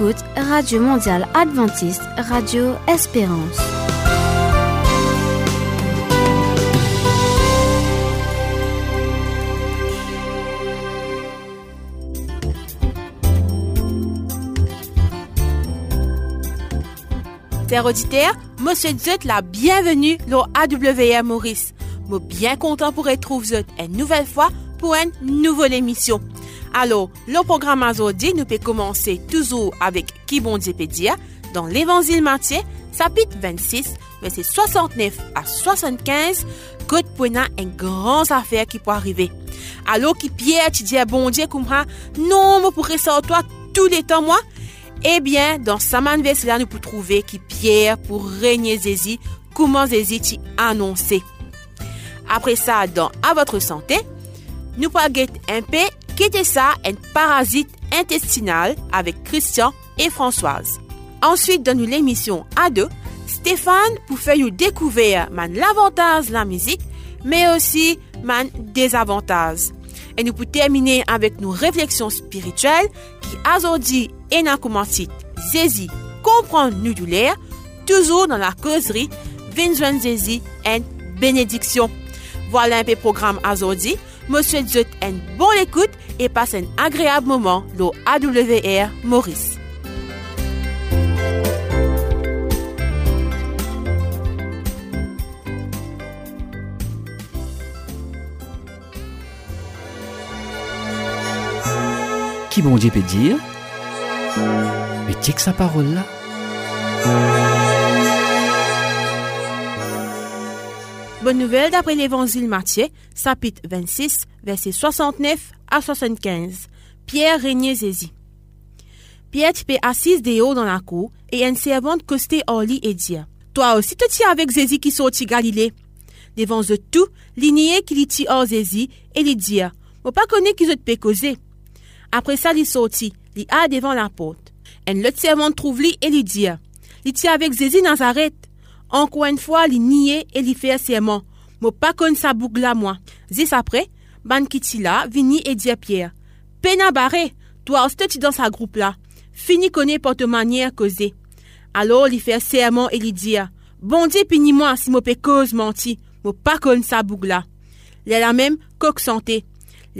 Radio Mondiale Adventiste, Radio Espérance. Chers auditeurs, Monsieur Zut la bienvenue au AWR Maurice. Suis bien content pour retrouver vous une nouvelle fois pour une nouvelle émission. Alors, le programme aujourd'hui nous peut commencer toujours avec Qui bon Dieu peut dire? Dans l'Évangile Matthieu, chapitre 26, verset 69 à 75, God pour une grande affaire qui peut arriver. Alors qui Pierre tu dis bon Dieu comme non, moi pourrais sortir tous les temps moi. Eh bien, dans verset là nous pouvons trouver qui Pierre pour régner Zézi, comment Zézi t'y annoncé. Après ça, dans À votre santé, nous pouvons un peu Qu'était ça un parasite intestinal avec Christian et Françoise. Ensuite, dans l'émission A2, Stéphane pour faire découvrir man l'avantage la musique, mais aussi man désavantage. Et nous pouvons terminer avec nos réflexions spirituelles qui aujourd'hui et dans commencé Zézi comprendre nous de l'air, toujours dans la causerie Vinzwen Zézi et bénédiction. Voilà un peu programme aujourd'hui. Monsieur Dieu un bon écoute et passe un agréable moment. Au AWR Maurice. Qui bon Dieu peut dire? Mais que sa parole là Bonne nouvelle d'après l'évangile Matthieu, chapitre 26, verset 69 à 75. Pierre régnait Zézi. Pierre était assise des hauts dans la cour et une servante costait hors lit et dit Toi aussi te tiens avec Zézi qui sortit Galilée. Devant eux tout, l'igné qui dit hors Zézi et lui dit Moi pas connais qui te peut causer. Après ça, il sortit, il a devant la porte. Une autre servante trouve lui et lui dit Il tient avec Zézi Nazareth. Encore une fois, il niait et il fait serment. Moi pas connais sa boucle là, moi. Zis après, ban kitila, vini et dit Pierre. Pena barré, toi aussi dans sa groupe là. Fini connaît porte manière causer. Alors, il fait serment et il dit, bon Dieu pini moi si mo cause menti, mo pas connais sa boucle là. Il a la même coque santé.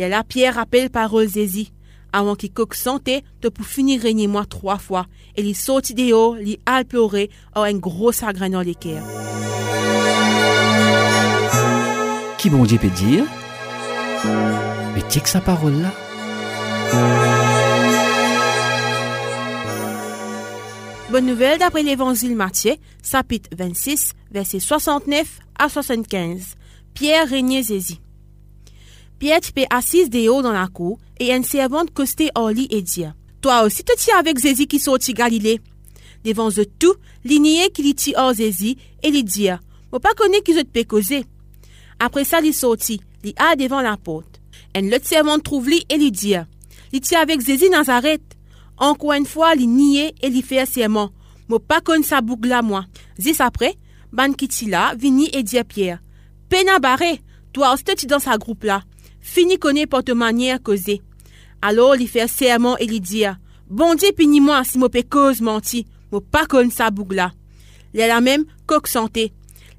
A la Pierre rappelle parole Zézi avant qu'il coque santé, de pour finir régner moi trois fois. Et il sortit de haut, il a pleuré, a un gros chagrin dans les cœurs. Qui bon Dieu peut dire? Mais tiens que sa parole là Bonne nouvelle d'après l'évangile Matthieu, chapitre 26, verset 69 à 75. Pierre régnait Zézi. Pierre était assise des hauts dans la cour et une servante costait hors lit et dit Toi aussi te tiens avec Zézi qui sortit Galilée. Devant eux tout, l'igné qui dit hors Zézi et lui dit Moi pas connais qui je te causer. Après ça, il sortit, il a devant la porte. Une autre servante trouve lui et lui dit Il tient avec Zézi Nazareth. Encore une fois, il et il fait serment. Moi pas connais sa boucle là, moi. Zis après, ban kitila, vini et dit à Pierre Pena barré, toi aussi tu dans sa groupe là. Fini connaît porte manière causer. Alors, il fait serment et il dit, bon Dieu puni moi si mon cause menti, mo pas connaît sa boucle là. Il la même coque santé.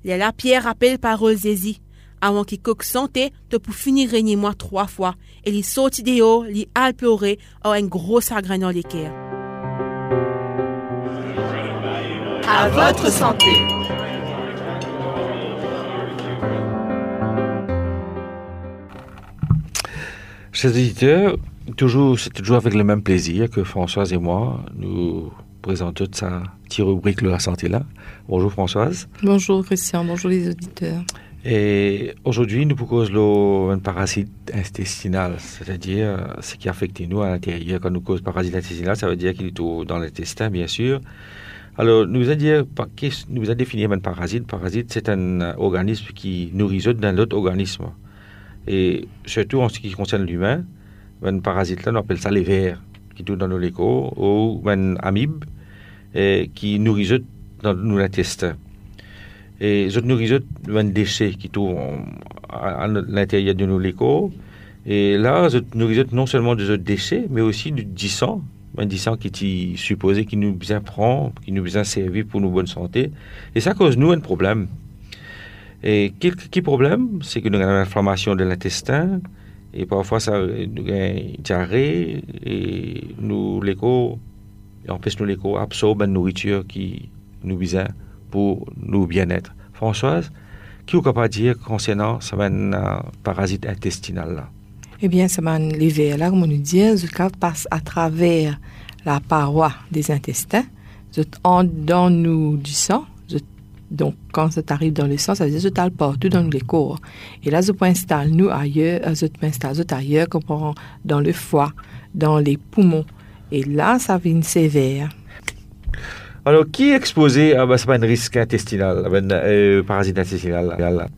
Il la pierre rappelle parole Zézi. Avant qu'il coque santé, de pour finir régner moi trois fois. Et il sortit des hauts, il a pleuré, a un gros chagrin dans cœurs. À votre santé. Chers auditeurs, toujours, c'est toujours avec le même plaisir que Françoise et moi, nous présentons sa petite rubrique La santé là. Bonjour Françoise. Bonjour Christian, bonjour les auditeurs. Et aujourd'hui, nous proposons un parasite intestinal, c'est-à-dire ce qui affecte nous à l'intérieur. Quand nous cause parasite intestinal, ça veut dire qu'il est dans l'intestin, bien sûr. Alors, nous a dire, nous a défini un parasite? Parasite, c'est un organisme qui nourrit d'un autre organisme. Et surtout en ce qui concerne l'humain, un parasite là, on appelle ça les vers qui tournent dans nos lécos, ou un amibe qui nourrit dans nos intestins. Et les nourrit un déchet qui tourne à, l'intérieur de nos lécos. Et là, ils nourrit non seulement des autres déchets, mais aussi du, sang un disant qui est supposé qui nous bien prend, qui nous bien servi pour nos bonne santé. Et ça cause nous un problème. Et quel, quel problème C'est que nous avons une inflammation de l'intestin, et parfois ça nous avons diarrhée, et nous, l'écho, empêche nous l'écho absorber une nourriture qui nous besoin pour nous bien-être. Françoise, qui est capable de dire concernant ce parasite intestinal là? Eh bien, ça m'a levé là, comme nous dit, ça passe à travers la paroi des intestins, ça entre dans nous du sang, donc, quand ça arrive dans le sang, ça veut dire que ça partout dans les corps. Et là, ça peut installer nous ailleurs, ça peut installer ailleurs, comme dans le foie, dans les poumons. Et là, ça vient sévère. Alors, qui est exposé à un risque intestinal, à un euh, parasite intestinal?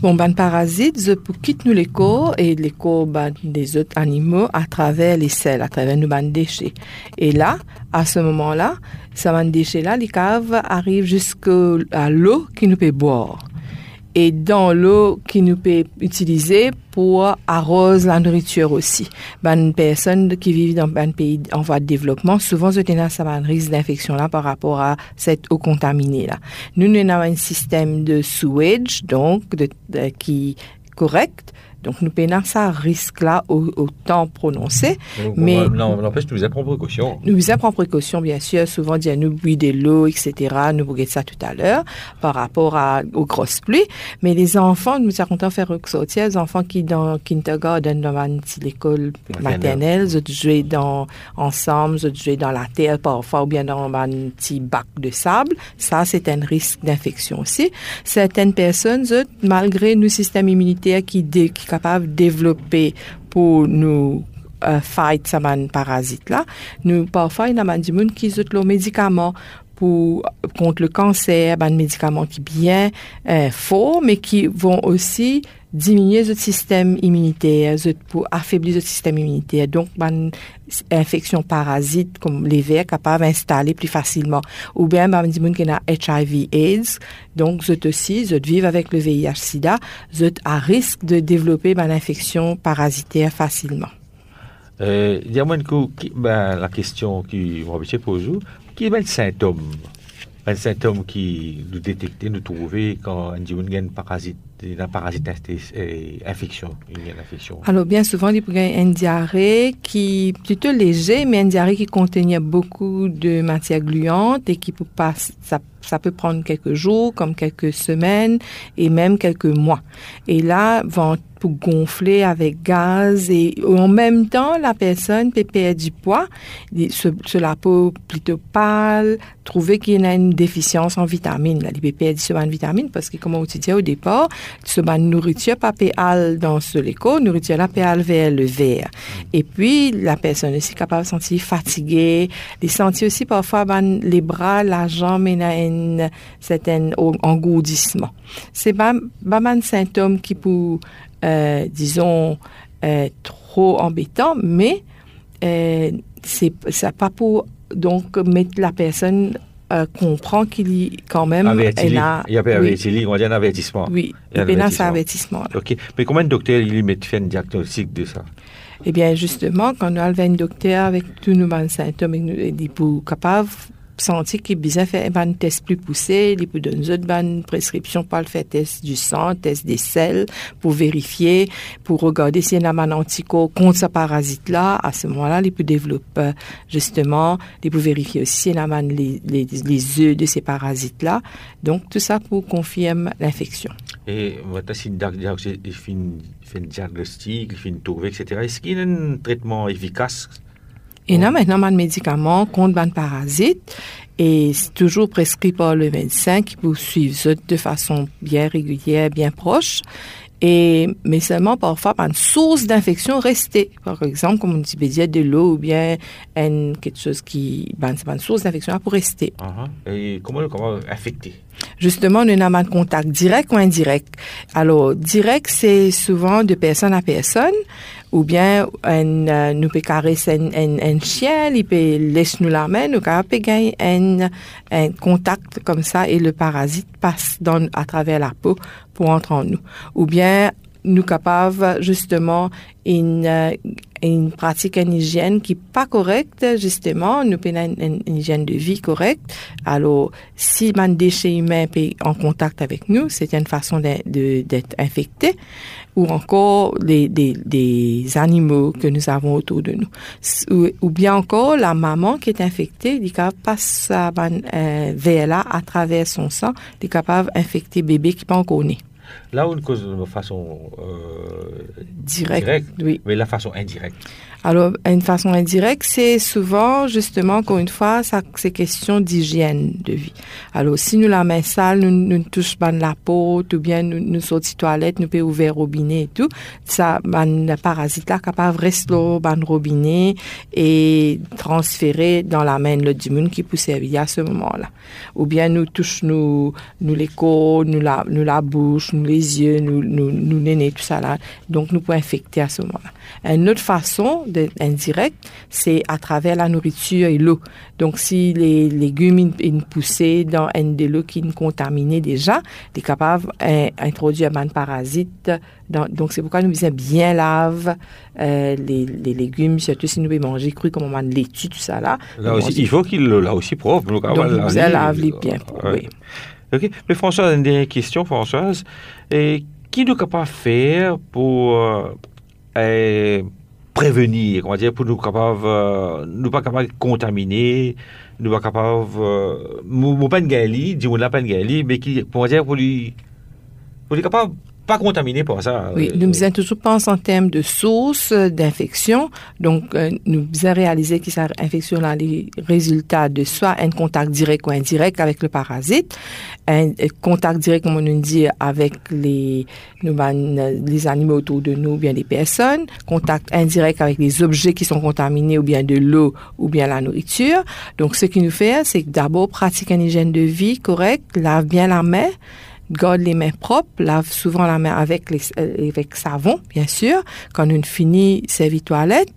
Bon, ben parasites, je peux quitter nous les corps et les corps ben, des autres animaux à travers les selles, à travers nos ban déchets. Et là, à ce moment-là, ces ban déchets-là, les caves arrivent jusqu'à l'eau qui nous peut boire et dans l'eau qui nous peut utiliser pour arroser la nourriture aussi. Ben, personnes qui vivent dans un pays en voie de développement, souvent, ont un risque d'infection là par rapport à cette eau contaminée là. Nous, nous avons un système de sewage, donc, de, qui correct, donc, nous prenons ça risque-là au, au, temps prononcé. Donc, mais n'empêche, nous prendre précaution. Nous prendre précaution, bien sûr. Souvent, dire nous buis de l'eau, etc. Nous bouillons ça tout à l'heure par rapport à, aux grosses pluies. Mais les enfants, nous sommes contents de faire ressortir les enfants qui, dans kindergarten, dans l'école maternelle, ils jouent dans, ensemble, ils jouent dans la terre parfois ou bien dans un petit bac de sable. Ça, c'est un risque d'infection aussi. Certaines personnes, malgré nos systèmes immunitaires qui, qui capable de développer pour nous uh, fight ce parasite là. Nous parfois il y a des gens qui ont le médicament pour contre le cancer, des médicaments qui bien euh, mais qui vont aussi diminuer le système immunitaire, pour affaiblir le système immunitaire. Donc, une infection parasite comme les vers capable d'installer plus facilement. Ou bien, ben, qui ont HIV AIDS, donc, vous aussi, vous vivent avec le VIH-Sida, êtes à risque de développer une infection parasitaire facilement. Euh, ben, la question qui m'a posée, qui est le symptôme un symptôme qui nous détecter, nous trouver quand on a un parasite, un parasite infection, une infection. Alors, bien souvent, il y a une diarrhée qui plutôt léger, mais une diarrhée qui contenait beaucoup de matière gluante et qui peut pas, ça, ça peut prendre quelques jours, comme quelques semaines et même quelques mois. Et là, vont gonfler avec gaz et en même temps, la personne peut perdre du poids, sur, la peau plutôt pâle, trouver qu'il y a une déficience en vitamines. Là, il peut perdre sur une vitamine parce que, comme on dit au départ, ce nourriture pas péale dans ce léco, nourriture la péale vers le verre. Et puis, la personne aussi capable de se sentir fatiguée, de sentir aussi parfois ben, les bras, la jambe, et engourdissement. C'est pas, pas un symptôme qui peut euh, disons, euh, trop embêtant, mais euh, c'est ça pas pour donc mettre la personne euh, comprend qu'il y quand même elle a, il y a pas oui. on dit un avertissement. Oui, il y a un avertissement. Ok, mais combien de docteurs il met fait un diagnostic de ça? Eh bien, justement, quand nous avons un docteur avec tous nos symptômes, il est capable senti qu'il besoin faire un test plus poussé, il peut donner une bonne prescription pour le faire test du sang, test des selles, pour vérifier, pour regarder s'il y a un anticorps contre ce parasite-là. À ce moment-là, il peut développer, justement, il peut vérifier aussi s'il y a les, les, les œufs de ces parasites-là. Donc, tout ça pour confirmer l'infection. Et, si il fait un diagnostic, il fait une tour, etc., est-ce qu'il y a un traitement efficace? Et là, maintenant, un médicament contre un parasite et c'est toujours prescrit par le médecin qui peut suivre de façon bien régulière, bien proche. Et, mais seulement parfois par une source d'infection restée. Par exemple, comme on dit, de l'eau ou bien une, quelque chose qui, ben, c'est une source d'infection pour rester. Uh -huh. Et comment, comment affecter? Justement, n'avons pas de contact direct ou indirect? Alors, direct, c'est souvent de personne à personne ou bien un, uh, nous peut caresser un, un, un, chien, il peut laisser nous la main, nous peut gagner un, un contact comme ça et le parasite passe dans, à travers la peau pour entrer en nous. Ou bien nous capables justement une, une pratique une hygiène qui pas correcte, justement, nous prenons une, une hygiène de vie correcte. Alors, si un déchet humain est en contact avec nous, c'est une façon d'être infecté ou encore les, des, des animaux que nous avons autour de nous. Ou, ou bien encore la maman qui est infectée, elle est capable de passer sa euh, VLA à travers son sang, elle est capable d'infecter bébé qui pas encore né. Là, on cause de façon euh, Direct, directe, oui. mais la façon indirecte. Alors, une façon indirecte, c'est souvent, justement, encore une fois, ça, c'est question d'hygiène de vie. Alors, si nous la main sale, nous, nous touchons pas la peau, ou bien nous, nous sortons toilette, nous pouvons ouvrir robinet et tout, ça, ben, le parasite là, capable de rester dans le robinet et transférer dans la main le du monde qui peut servir à ce moment-là. Ou bien nous touchons nous, nous les côtes, nous la, nous la bouche, nous les yeux, nous, nous, nous le nez, tout ça là. Donc, nous pouvons infecter à ce moment-là. Une autre façon de- indirecte, c'est à travers la nourriture et l'eau. Donc, si les légumes ils- ils poussés dans de l'eau qui est contaminée déjà, il est capable d'introduire un parasite. Dans, donc, c'est pourquoi nous disons bien lave euh, les, les légumes, surtout si nous voulons manger cru comme on de laitue, tout ça là. Là aussi, il faut qu'il là aussi propre. Donc, Donc, laver, lave les euh, bien propres, ouais. oui. OK. Mais Françoise, une dernière question, Françoise. Et qui nous capable faire pour euh, euh, prévenir, va dire, pour nous capable, euh, nous pas capable de contaminer, nous pas capable, euh, mon pas de gali, dis-moi la gali, mais qui, pour dire, pour lui, pour lui capable pas contaminer pour ça. Oui, Euh, nous faisons toujours penser en termes de source euh, d'infection. Donc, euh, nous faisons réaliser que cette infection a les résultats de soit un contact direct ou indirect avec le parasite, un un contact direct, comme on nous dit, avec les, euh, les animaux autour de nous ou bien les personnes, contact indirect avec les objets qui sont contaminés ou bien de l'eau ou bien la nourriture. Donc, ce qu'il nous fait, c'est d'abord pratiquer une hygiène de vie correcte, lave bien la main, garde les mains propres, lave souvent la main avec les, euh, avec savon, bien sûr. Quand on finit servir toilette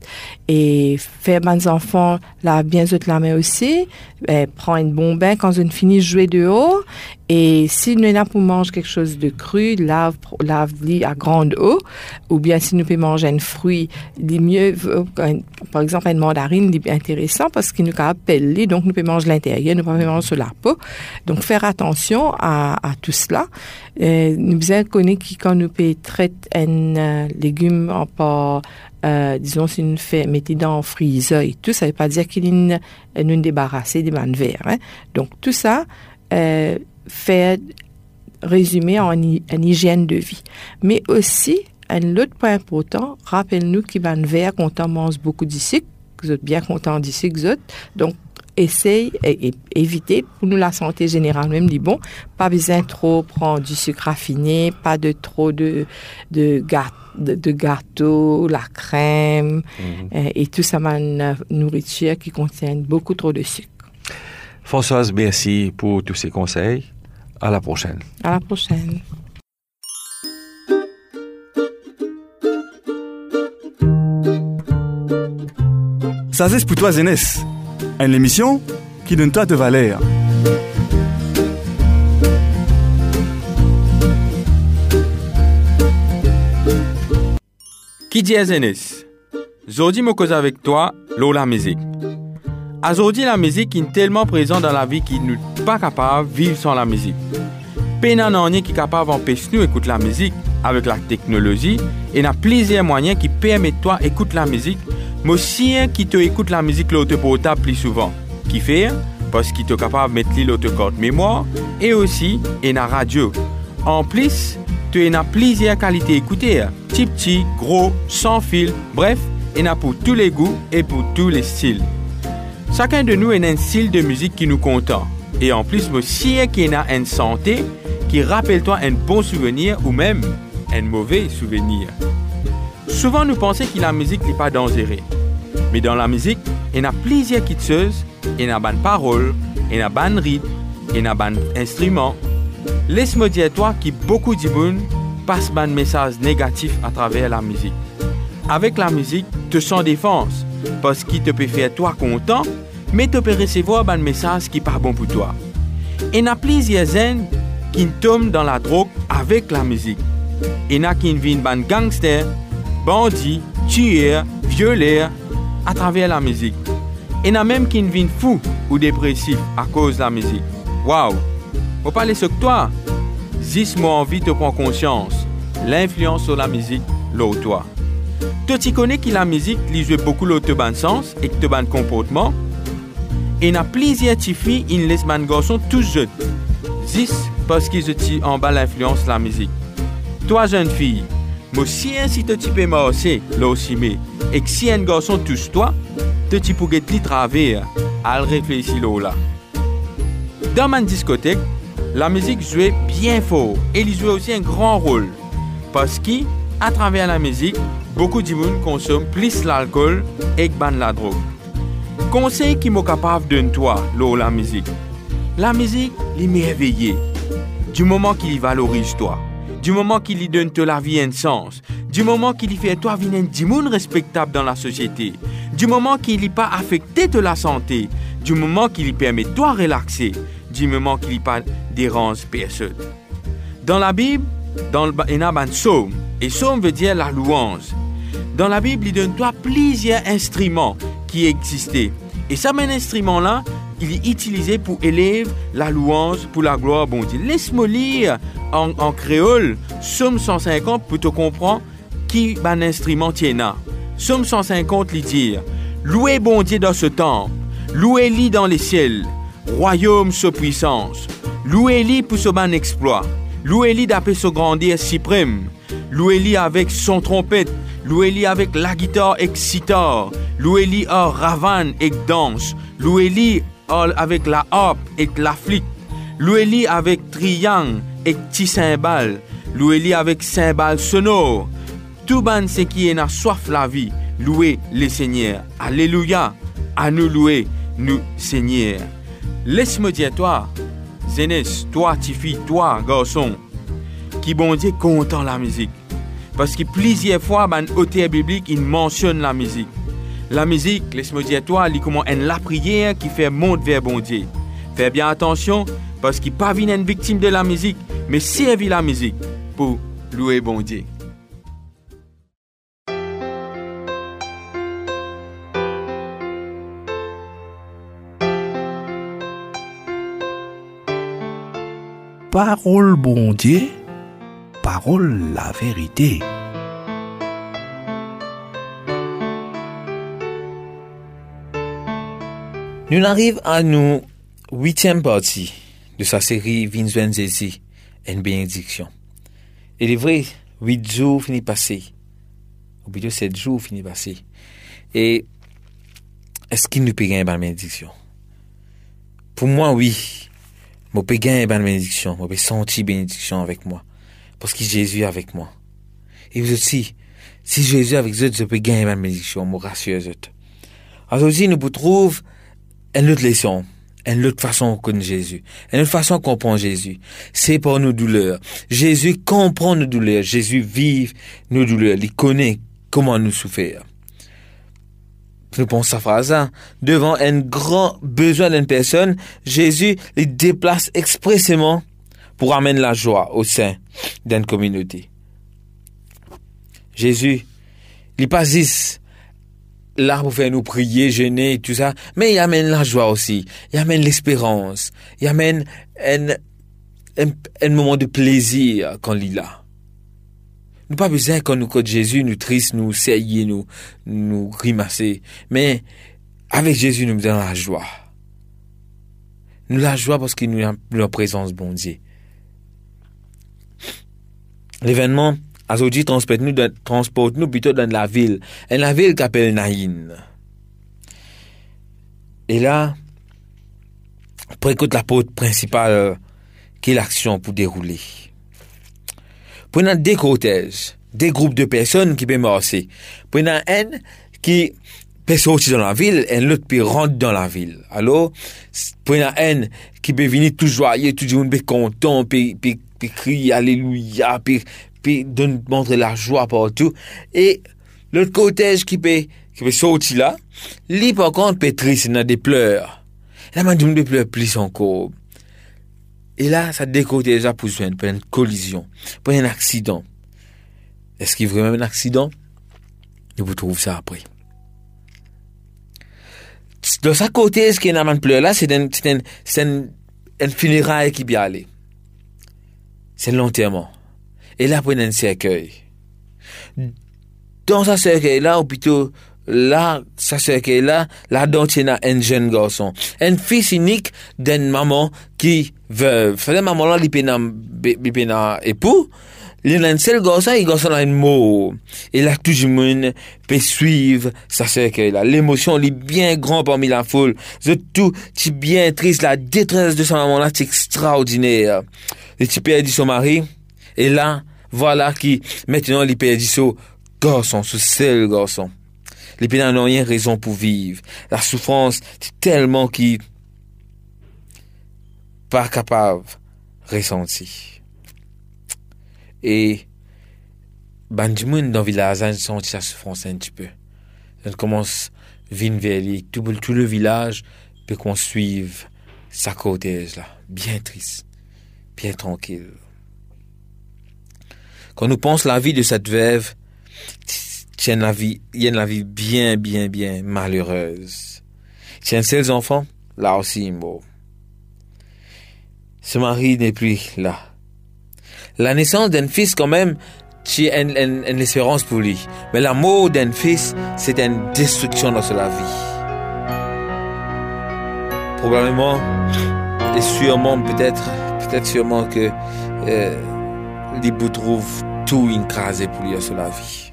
et faire mes enfants lave bien la main aussi, eh, prend un bon bain quand on finit jouer dehors et si nous pour manger quelque chose de cru, lave lave à grande eau ou bien si nous pouvons manger un fruit, il mieux euh, par exemple une mandarine, il est intéressant parce qu'il nous peler donc nous pouvons manger l'intérieur, nous pouvons manger sur la peau. Donc faire attention à, à tout cela. Euh, nous devons connaître quand nous peut traiter un euh, légume en pas euh, disons si nous fait mettez dans le freezer et tout, ça veut pas dire qu'il nous nous débarrasser des mannes verts. Hein. Donc tout ça euh, fait résumer en une hygiène de vie. Mais aussi, un autre point important, rappelle-nous qu'il va vert quand on mange beaucoup de sucre, vous êtes bien content du sucre, vous autres. Donc, essaye et, et éviter pour nous la santé générale même dit bon pas besoin trop prendre du sucre raffiné pas de trop de de de, de gâteaux, la crème euh, et tout ça une nourriture qui contient beaucoup trop de sucre. Françoise, merci pour tous ces conseils. À la prochaine. À la prochaine. Ça c'est pour toi Zénès. Une émission qui donne toi de valeur. Qui dit Zenes? Zodi me cause avec toi, l'eau la musique. Aujourd'hui, la musique est tellement présente dans la vie qu'il n'est pas capable de vivre sans la musique. Peine n'en est qui capable d'empêcher nous écouter la musique avec la technologie et n'a plusieurs moyens qui permettent toi écouter la musique, mais aussi qui te écoute la musique plus souvent. Qui fait? Parce qu'il est capable de mettre l'autre carte mémoire et aussi la radio. En plus, tu as plusieurs qualités écoutées, petit petit, gros, sans fil, bref, il a pour tous les goûts et pour tous les styles. Chacun de nous a un style de musique qui nous content. Et en plus, aussi qui a une santé qui rappelle-toi un bon souvenir ou même un mauvais souvenir. Souvent, nous pensons que la musique n'est pas dangereuse. Mais dans la musique, il y a plusieurs kitscheuses, il y a bonne parole, il y a bonne rythme, il y a bon instrument. Laisse-moi dire toi que beaucoup de monde passent un message négatif à travers la musique. Avec la musique, tu sens défense parce qu'il te peut faire toi content, mais tu peux recevoir un message qui pas bon pour toi. Il y a plusieurs jeunes qui tombent dans la drogue avec la musique. En a qui viennent ban gangster, bandits, tuer, violer à travers la musique. Et n'a même qui viennent fou ou dépressif à cause de la musique. Waouh! Parlez ce que toi? Zis moi envie de prendre conscience. L'influence sur la musique, l'autre toi. Tu connais que la musique joue beaucoup l'autre ban sens et que ban comportement. Et n'a plaisir filles, il laisse man garçon tout jeune. Zis parce qu'ils ont en bas l'influence la musique. Toi, jeune fille, moi si ainsi te tu peux marcher, là aussi, mais, et que si un garçon touche toi, tu pourrais te travers, à réfléchir là. Dans ma discothèque, la musique jouait bien fort et il jouait aussi un grand rôle. Parce qu'à travers la musique, beaucoup de monde consomment plus l'alcool et la drogue. Conseil qui m'est capable de toi, la musique. La musique, l'émerveiller. Du moment qu'il y valorise toi, du moment qu'il y donne la vie un sens, du moment qu'il y fait toi venir un monde respectable dans la société, du moment qu'il n'y pas affecté de la santé, du moment qu'il y permet toi relaxer, du moment qu'il n'y pas dérange personne. Dans la Bible, dans le il y a et psaume veut dire la louange. Dans la Bible, il donne toi plusieurs instruments qui existaient. Et ça, un instrument-là, il est utilisé pour élever la louange pour la gloire bon Dieu. Laisse-moi lire en, créole, Somme 150 pour te comprendre qui un instrument tient. Somme 150 lui dire Louez bon Dieu dans ce temple, louez-lui dans les ciels, royaume sa puissance, louez-lui pour son ban exploit, louez-lui d'après son grandir suprême, louez-lui avec son trompette, louez-lui avec la guitare et sitar, louez-lui en ravane et danse, louez-lui avec la harpe et la flûte, louez-lui avec triangle et petit cymbale, louez-lui avec cymbale sonore, tout ban ce qui est soif la vie, louez le Seigneur. Alléluia. À nous louer, nous Seigneur. Laisse-moi dire toi, Zénès, toi, Tifi, toi, garçon, qui bon content la musique. Parce que plusieurs fois, ban auteur biblique, il mentionne la musique. La musique, laisse-moi dire toi, il comment la prière qui fait monter vers bon Dieu. Fais bien attention, parce qu'il pas une victime de la musique, mais servir la musique pour louer bon Dieu. parole bon Dieu, parole la vérité. Nous arrivons à nos huitième partie de sa série Vincent Zézi, une bénédiction. Il est vrai, huit jours finis passés. Ou plutôt sept jours finis passés. Et est-ce qu'il nous peut gagner une bénédiction? Pour moi, oui. Je peux gagner une bénédiction. Je peux sentir bénédiction avec moi. Parce que Jésus est avec moi. Et vous aussi, si Jésus est avec vous, je peux gagner une bénédiction. Rassure vous. Aujourd'hui, nous trouvons une autre leçon. Une autre façon de connaître Jésus. Une autre façon de comprendre Jésus. C'est pour nos douleurs. Jésus comprend nos douleurs. Jésus vit nos douleurs. Il connaît comment nous souffrir. Je pense sa phrase, hein. devant un grand besoin d'une personne, Jésus les déplace expressément pour amener la joie au sein d'une communauté. Jésus, il passe là pour faire nous prier, jeûner, tout ça, mais il amène la joie aussi, il amène l'espérance, il amène un, un, un moment de plaisir quand il là. Nous pas besoin quand nous code Jésus, nous triste, nous serrer, nous, nous grimacer. Mais, avec Jésus, nous avons la joie. Nous la joie parce qu'il nous a la présence bon Dieu. L'événement, aujourd'hui, transporte nous, transporte nous plutôt dans la ville. Et la ville qu'appelle Naïn. Et là, pour écouter la porte principale, qui est l'action pour dérouler. Prenons des cortèges, des groupes de personnes qui peuvent marcher. Prenons un qui peut sortir dans la ville et l'autre peut rentrer dans la ville. Alors, prenons un qui peut venir tout joyeux, tout le monde peut content, peut crier Alléluia, peut, peut donner, montrer la joie partout. Et l'autre cortège qui peut, qui peut sortir là, lui par contre peut triste, il a des pleurs. Là, man, peut pleurer plus encore. Et là, ça décote déjà pour une collision, pour un accident. Est-ce qu'il y a vraiment un accident? nous vous trouvons ça après. De sa côté, ce qui est dans le pleur là, c'est un, un, un, un funérail qui vient aller. C'est l'enterrement. Et là, prenez un cercueil. Dans sa cercueil là, ou plutôt, là, sa cercueil là, là-dedans, il y a un jeune garçon. Un fils unique d'une maman qui veuve. Fait maman là, il époux. A seul garçon, il garçon a un mot. Et là, tout le monde peut suivre sa là. L'émotion, elle est bien grande parmi la foule. C'est tout, tu bien triste, la détresse de sa maman c'est extraordinaire. Et tu perds son mari. Et là, voilà qui, maintenant, il perd son garçon, ce seul garçon. Les pénals n'ont rien raison pour vivre. La souffrance, c'est tellement qui pas capable ressentir. Et, monde dans village, ils senti sa souffrance un petit peu. On commence lui. Tout, tout le village peut qu'on suive sa cortège là. Bien triste. Bien tranquille. Quand nous pensons la vie de cette veuve, il y a une vie, y a une vie bien, bien, bien malheureuse. A ses enfants, là aussi, mort. Ce mari n'est plus là. La naissance d'un fils, quand même, c'est une, espérance pour lui. Mais la mort d'un fils, c'est une destruction dans sa vie. Probablement, et sûrement, peut-être, peut-être sûrement que euh, il trouve tout écrasé pour lui dans sa vie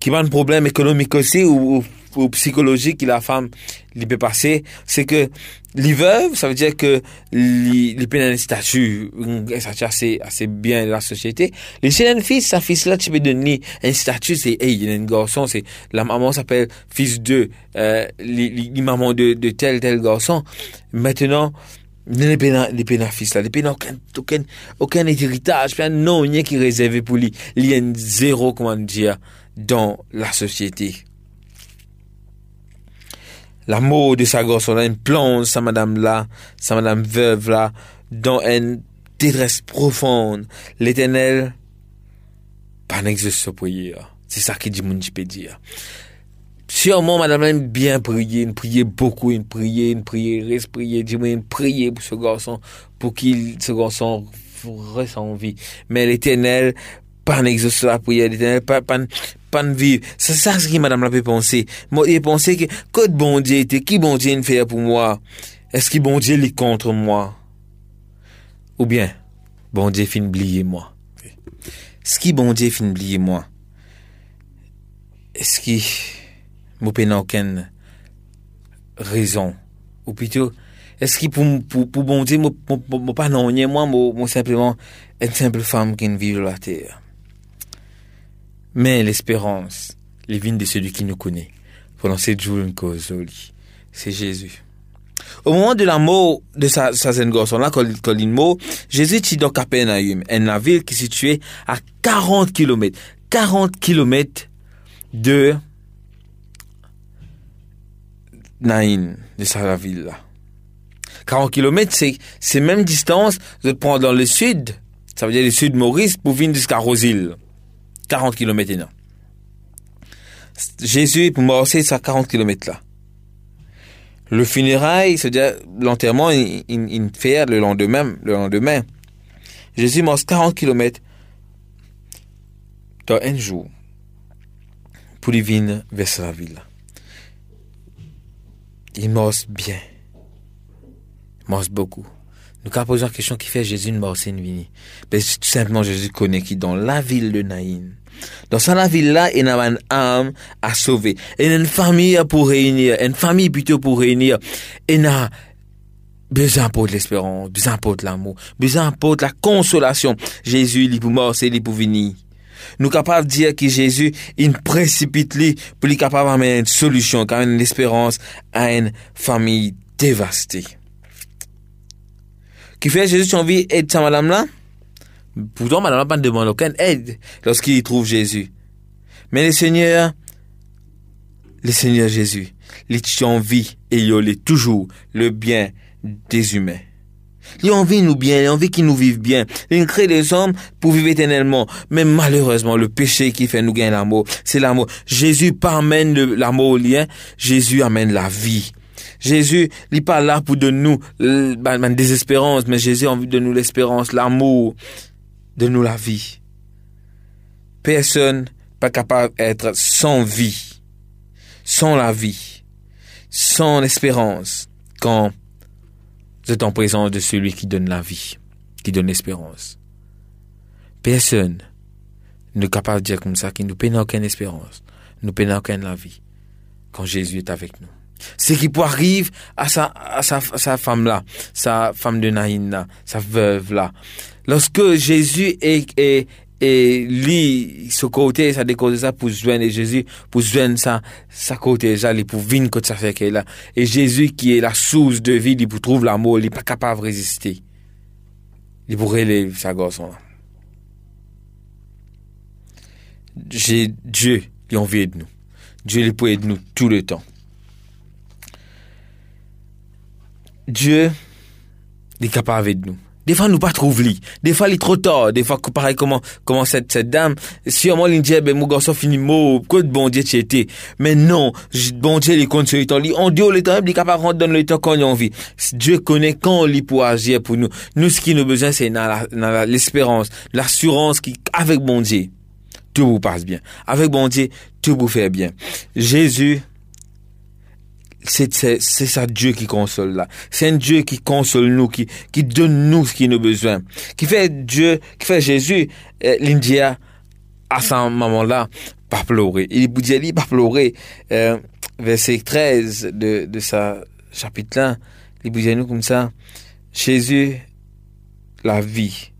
qui va un problème économique aussi ou, psychologique que la femme lui peut passer, c'est que les veuves, ça veut dire que les peuvent un statut, un statut assez, assez bien la société. Les jeunes fils, sa fils là, tu peux donner un statut, c'est, hey, il y a un garçon, c'est, la maman s'appelle fils de, euh, les, les mamans de, de tel, tel garçon. Maintenant, les pénal, les fils là, les pénal, aucun, aucun, aucun héritage, non, rien qui est réservé pour lui. Il y a un zéro, comment dire, dans la société. L'amour de sa gosse, on a une plonge, sa madame là, sa madame veuve là, dans une détresse profonde. L'éternel, pas n'existe pour C'est ça qui dit mon dire. Sûrement, madame aime bien prier, une prier beaucoup, une prier, une prier, reste prier, dis-moi, prier pour ce garçon, pour qu'il, ce garçon, ressent vie. Mais l'éternel, pas n'exauce la prière, l'éternel, pas, pan viv. Se sa se ki madame la pe pense. Mo e pense ki, kote bon diye ite, ki bon diye n fè pou mwa? Eski bon diye li kontre mwa? Ou bien, bon diye fin bliye mwa? Eski bon diye fin bliye mwa? Eski mou pe nan ken rezon? Ou pito, eski pou, pou, pou bon diye mou pa nan nye mwa, mou simplement, en simple fam ken vive la ter? Mais l'espérance, les vignes de celui qui nous connaît. Pendant sept jours, une cause. C'est Jésus. Au moment de la mort de sa, sa là, mort, Jésus est dans Capernaum, une ville qui est située à 40 km. 40 km de Naïn, de sa ville là. 40 km, c'est, c'est même distance de prendre dans le sud, ça veut dire le sud Maurice, pour venir jusqu'à Rosil. 40 km non. Jésus, pour mort, c'est à 40 km là. Le funérail, c'est-à-dire l'enterrement, il, il, fait le lendemain, le lendemain. Jésus mort 40 km dans un jour pour y venir vers sa ville. Il mort bien. Il mort beaucoup. Nous avons posé la question qui fait Jésus mort, c'est une vie. Ben, tout simplement, Jésus connaît qui dans la ville de Naïn. Dans cette ville-là, il y a une âme à sauver. Il y a une famille pour réunir, une famille plutôt pour réunir. Il y a besoin pour l'espérance, besoin pour l'amour, besoin pour la consolation. Jésus, il est pour mort, c'est il pour venir. Nous capables de dire que Jésus, il précipite lui pour lui capable d'amener une solution, car une espérance à une famille dévastée. Qui fait Jésus, a envie d'aider sa madame là? Pourtant, madame n'a pas demandé aucune aide lorsqu'il trouve Jésus. Mais le Seigneur, le Seigneur Jésus, il a envie et il a toujours le bien des humains. Il a envie nous bien, il a envie qu'ils nous vivent bien. Il crée des hommes pour vivre éternellement. Mais malheureusement, le péché qui fait nous gagner l'amour, c'est l'amour. Jésus pas amène l'amour au lien, Jésus amène la vie. Jésus, n'est pas là pour donner nous euh, ben, ben, des mais Jésus a envie de nous l'espérance, l'amour, de nous la vie. Personne pas capable d'être sans vie, sans la vie, sans espérance, quand vous êtes en présence de celui qui donne la vie, qui donne l'espérance. Personne n'est capable de dire comme ça qu'il ne peine aucune espérance, ne peine aucune la vie, quand Jésus est avec nous. Ce qui peut arriver à sa, à sa, sa femme là, sa femme de Naïn là, sa veuve là. Lorsque Jésus est, est, et lui, ce côté, ça décode ça pour joindre Jésus, pour joindre ça, sa côté, ça, il pour venir quand ça qu'elle là. Et Jésus, qui est la source de vie, il pour trouver l'amour, il n'est pas capable de résister. Il pourrait relever sa garçon là. J'ai Dieu, il a envie de nous. Dieu, il peut aider nous tout le temps. Dieu, il est capable de nous. Des fois, nous pas trouve lui. Des fois, il est trop tard. Des fois, pareil, comment, comment cette, cette dame, sûrement, il dit, ben, mon garçon finit mot, que de bon Dieu tu étais? Mais non, bon Dieu, il compte sur le temps. Il, on dit, le temps, il est capable de dans le temps qu'on a envie. Dieu connaît quand il peut agir pour nous. Nous, ce qui nous besoin, c'est l'espérance, l'assurance qui, avec bon Dieu, tout vous passe bien. Avec bon Dieu, tout vous fait bien. Jésus, c'est ça Dieu qui console là. C'est un Dieu qui console nous, qui qui donne nous ce qui nous besoin, qui fait Dieu, qui fait Jésus, euh, l'India à ce moment-là pas pleurer. Il dit pas pleurer. Euh, verset 13 de de sa chapitre 1, il dit nous comme ça. Jésus la vie.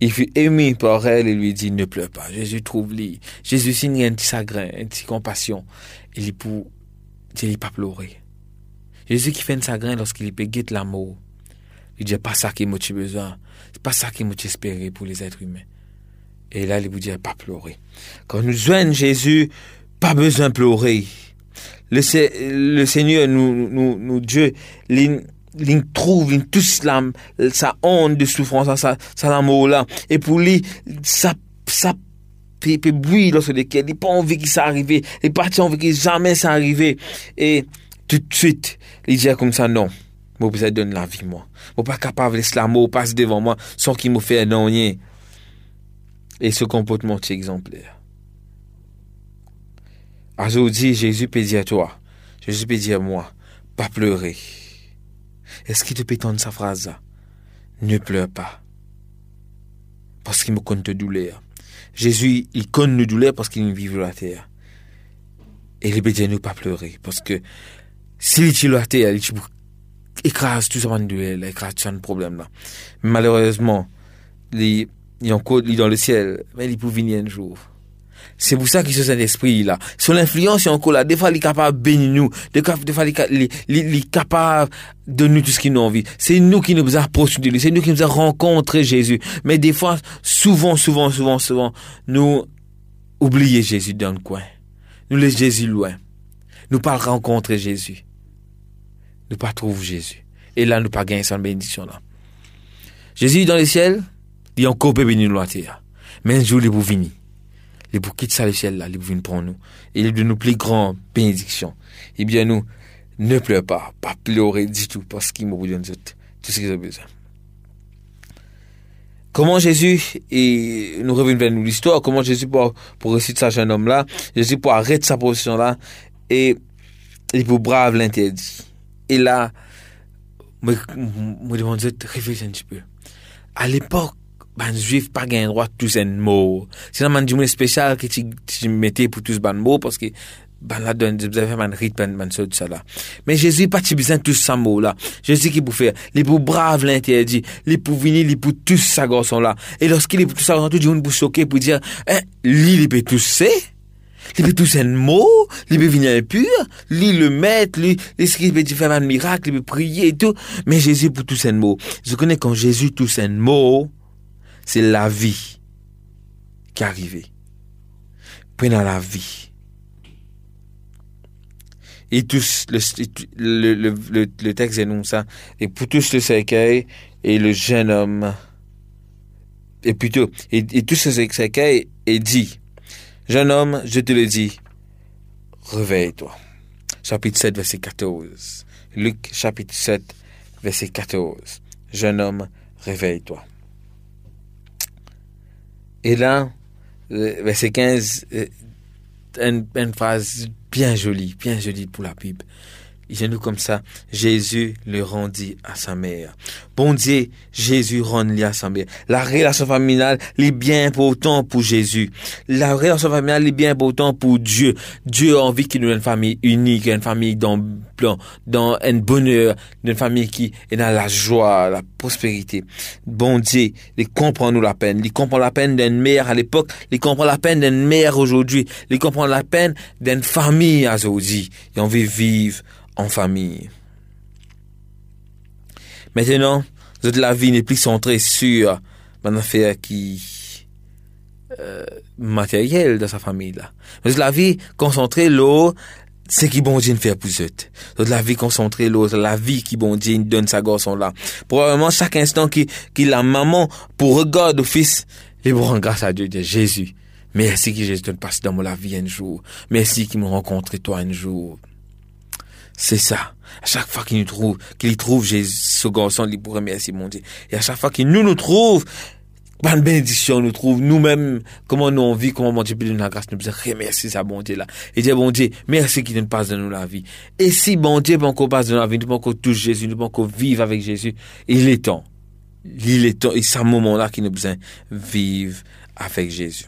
Il fut ému par elle et lui dit ne pleure pas. Jésus trouve lui. Jésus signe un petit chagrin, un petit compassion. Il est pour Dieu il pas pleurer. Jésus qui fait un chagrin lorsqu'il peut guetter l'amour. Il dit pas ça qui m'a besoin. C'est pas ça qui m'a espéré pour les êtres humains. Et là, il vous dit pas pleurer. Quand nous joignons Jésus, pas besoin de pleurer. Le, Se- le Seigneur, nous, nous, Dieu, il, trouve, il la, sa honte de souffrance, sa, sa amour là. Et pour lui, ça, ça puis, puis bruit lorsque lequel il n'a pas envie que ça arrive, il n'a pas envie que jamais ça arrive. Et tout de suite, il dit comme ça, non, moi, vous donner la vie, moi. Moi, pas capable de laisser l'amour passer devant moi sans qu'il me fait non rien. Et ce comportement est exemplaire. Aujourd'hui, Jésus peut dire à toi, Jésus peut dire à moi, pas pleurer. Est-ce qu'il te entendre sa phrase? Ne pleure pas. Parce qu'il me compte de douleur. Jésus, il connaît nos douleurs parce qu'il vit sur la terre. Et il peut nous pas pleurer. Parce que s'il est sur la terre, il écrase tout ça de il écrase tout problème là. Malheureusement, il, est encore dans le ciel, mais il peut venir un jour. C'est pour ça qu'il se Saint-Esprit là. Son influence est encore là. Des fois, il est capable de bénir nous. Des fois, il, est, est capable de nous tout ce qu'il nous envie. C'est nous qui nous approchons de lui. C'est nous qui nous avons rencontré Jésus. Mais des fois, souvent, souvent, souvent, souvent, nous oublions Jésus dans le coin. Nous laissons Jésus loin. Nous pas rencontrer Jésus. Nous pas trouver Jésus. Et là, nous pas gagner sa bénédiction là. Jésus dans le ciel, il a encore béni nous. Mais un jour, il est pour venir. Il est pour quitter ça le ciel là, il est pour nous. Il est de nous plus grandes bénédictions. Eh bien, nous, ne pleure pas, pas pleurer du tout, parce qu'il m'a donné tout ce qu'ils ont besoin. Comment Jésus, et nous revenons vers nous l'histoire, comment Jésus pour, pour réussir ce jeune homme-là, Jésus pour arrêter sa position-là, et il pour brave l'interdit. Et là, moi, me demande de réfléchir un petit peu. À l'époque, ban juif pas gain droit tous un mot. C'est un du spécial que tu, tu mettais pour tous ban mots parce que ban donne vous avez man rythme man ça ça. Mais Jésus pas tu besoin tous ça mot là. Jésus qui pour faire les pour brave l'interdit, les pour les pour tous ça garçon là. Et lorsqu'il est pour tout ça tout du monde pour choquer pour dire hein, lui il peut tous c'est il peut tous un mot, il impur, le mettre, lui, qu'il peut faire un miracle, il peut prier et tout. Mais Jésus pour tous un mot. Je connais quand Jésus tous un mot, c'est la vie qui est arrivée. Pendant la vie. Et tous, le, le, le, le, le texte énonce ça. Et pour tous le cercueil, et le jeune homme, et plutôt, et, et tous ce cercueil, et dit, jeune homme, je te le dis, réveille-toi. Chapitre 7, verset 14. Luc, chapitre 7, verset 14. Jeune homme, réveille-toi. Et là, euh, verset 15, euh, une, une phrase bien jolie, bien jolie pour la Bible. Il nous comme ça, Jésus le rendit à sa mère. Bon Dieu, Jésus rendit à sa mère. La relation familiale est bien important pour Jésus. La relation familiale est bien important pour Dieu. Dieu a envie qu'il nous ait une famille unique, une famille dans, dans un bonheur, une famille qui est dans la joie, la prospérité. Bon Dieu, il comprend nous la peine. Il comprend la peine d'une mère à l'époque. Il comprend la peine d'une mère aujourd'hui. Il comprend la peine d'une famille aujourd'hui. Et on veut vivre en famille. Maintenant, la vie n'est plus centrée sur une affaire qui euh, matérielle dans sa famille là. la vie concentrée l'eau c'est qui bon Dieu fait pour eux. la vie concentrée l'autre, la vie qui bon Dieu donne sa garçon là. Probablement chaque instant qui qui la maman pour regarder au fils, les bon grâce à Dieu de Jésus. Merci que Jésus te passe dans ma vie un jour. Merci qu'il me rencontre toi un jour. C'est ça. À chaque fois qu'il nous trouve, qu'il trouve Jésus, ce garçon, il pour remercier mon Dieu. Et à chaque fois qu'il nous nous trouve, bonne bénédiction nous trouve, nous-mêmes, comment nous on vit, comment mon Dieu peut nous la grâce, nous besoin remercier sa bonté là. Et dire, bon Dieu, merci qu'il nous passe dans nous la vie. Et si bon Dieu peut encore passe dans la vie, nous encore toucher Jésus, nous encore vivre avec Jésus, il est temps. Il est temps, et c'est un moment là qu'il nous besoin vivre avec Jésus.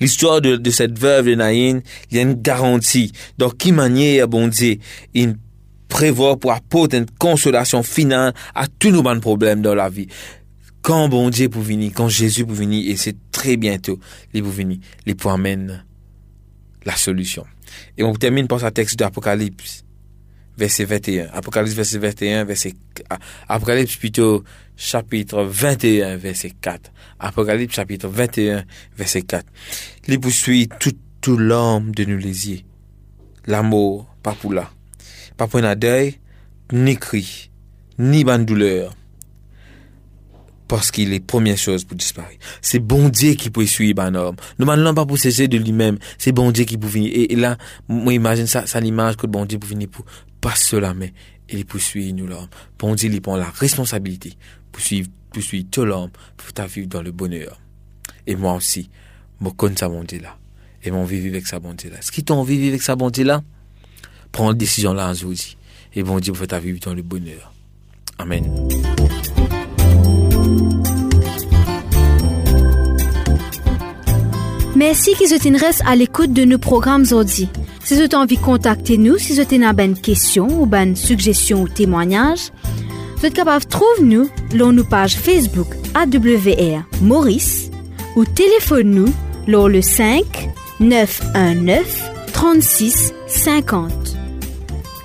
L'histoire de, de, cette veuve de Naïn, il y a une garantie. Donc, qui manière, bon Dieu, il prévoit pour apporter une consolation finale à tous nos bons problèmes dans la vie. Quand bon Dieu pour venir, quand Jésus pour venir, et c'est très bientôt, il pour venir, il pour amener la solution. Et on termine par ce texte d'Apocalypse, verset 21. Apocalypse, verset 21, verset, Apocalypse plutôt, chapitre 21, verset 4. Apocalypse, chapitre 21, verset 4. Il poursuit tout, tout l'homme de nous lésier. L'amour, pas pour là. Pas pour un deuil, ni cri, ni bonne douleur. Parce qu'il est première chose pour disparaître. C'est bon Dieu qui peut suivre un homme. Nous ne pas pour cesser de lui-même. C'est bon Dieu qui peut venir. Et, là, moi, imagine ça, ça l'image que bon Dieu peut venir pour, pas mais il poursuit nous l'homme. Bon Dieu, il prend la responsabilité pour suivre, pour suivre tout l'homme, pour ta vivre dans le bonheur. Et moi aussi, je connais sa bonté là. Et mon vivre avec sa bonté là. Ce qui de vivre avec sa bonté là, prends la décision là aujourd'hui. Et bon Dieu, pour ta vivre dans le bonheur. Amen. Merci qu'ils se à l'écoute de nos programmes aujourd'hui. Si vous avez envie de contacter nous, si vous avez une question ou une suggestion ou témoignage, vous êtes capable de trouver nous sur nos pages Facebook AWR Maurice ou téléphone nous sur le 5 919 36 50.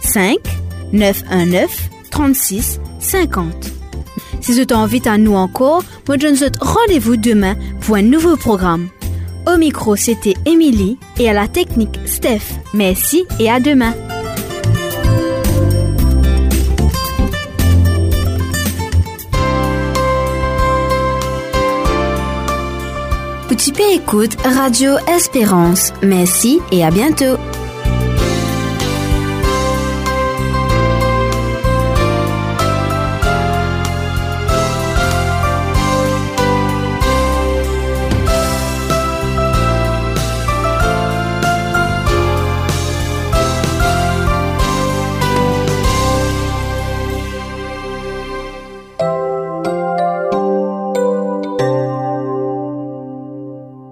5 919 36 50. Si vous avez envie à nous encore, moi je vous rendez-vous demain pour un nouveau programme. Au micro, c'était Émilie et à la technique, Steph. Merci et à demain. Petit P écoute Radio Espérance. Merci et à bientôt.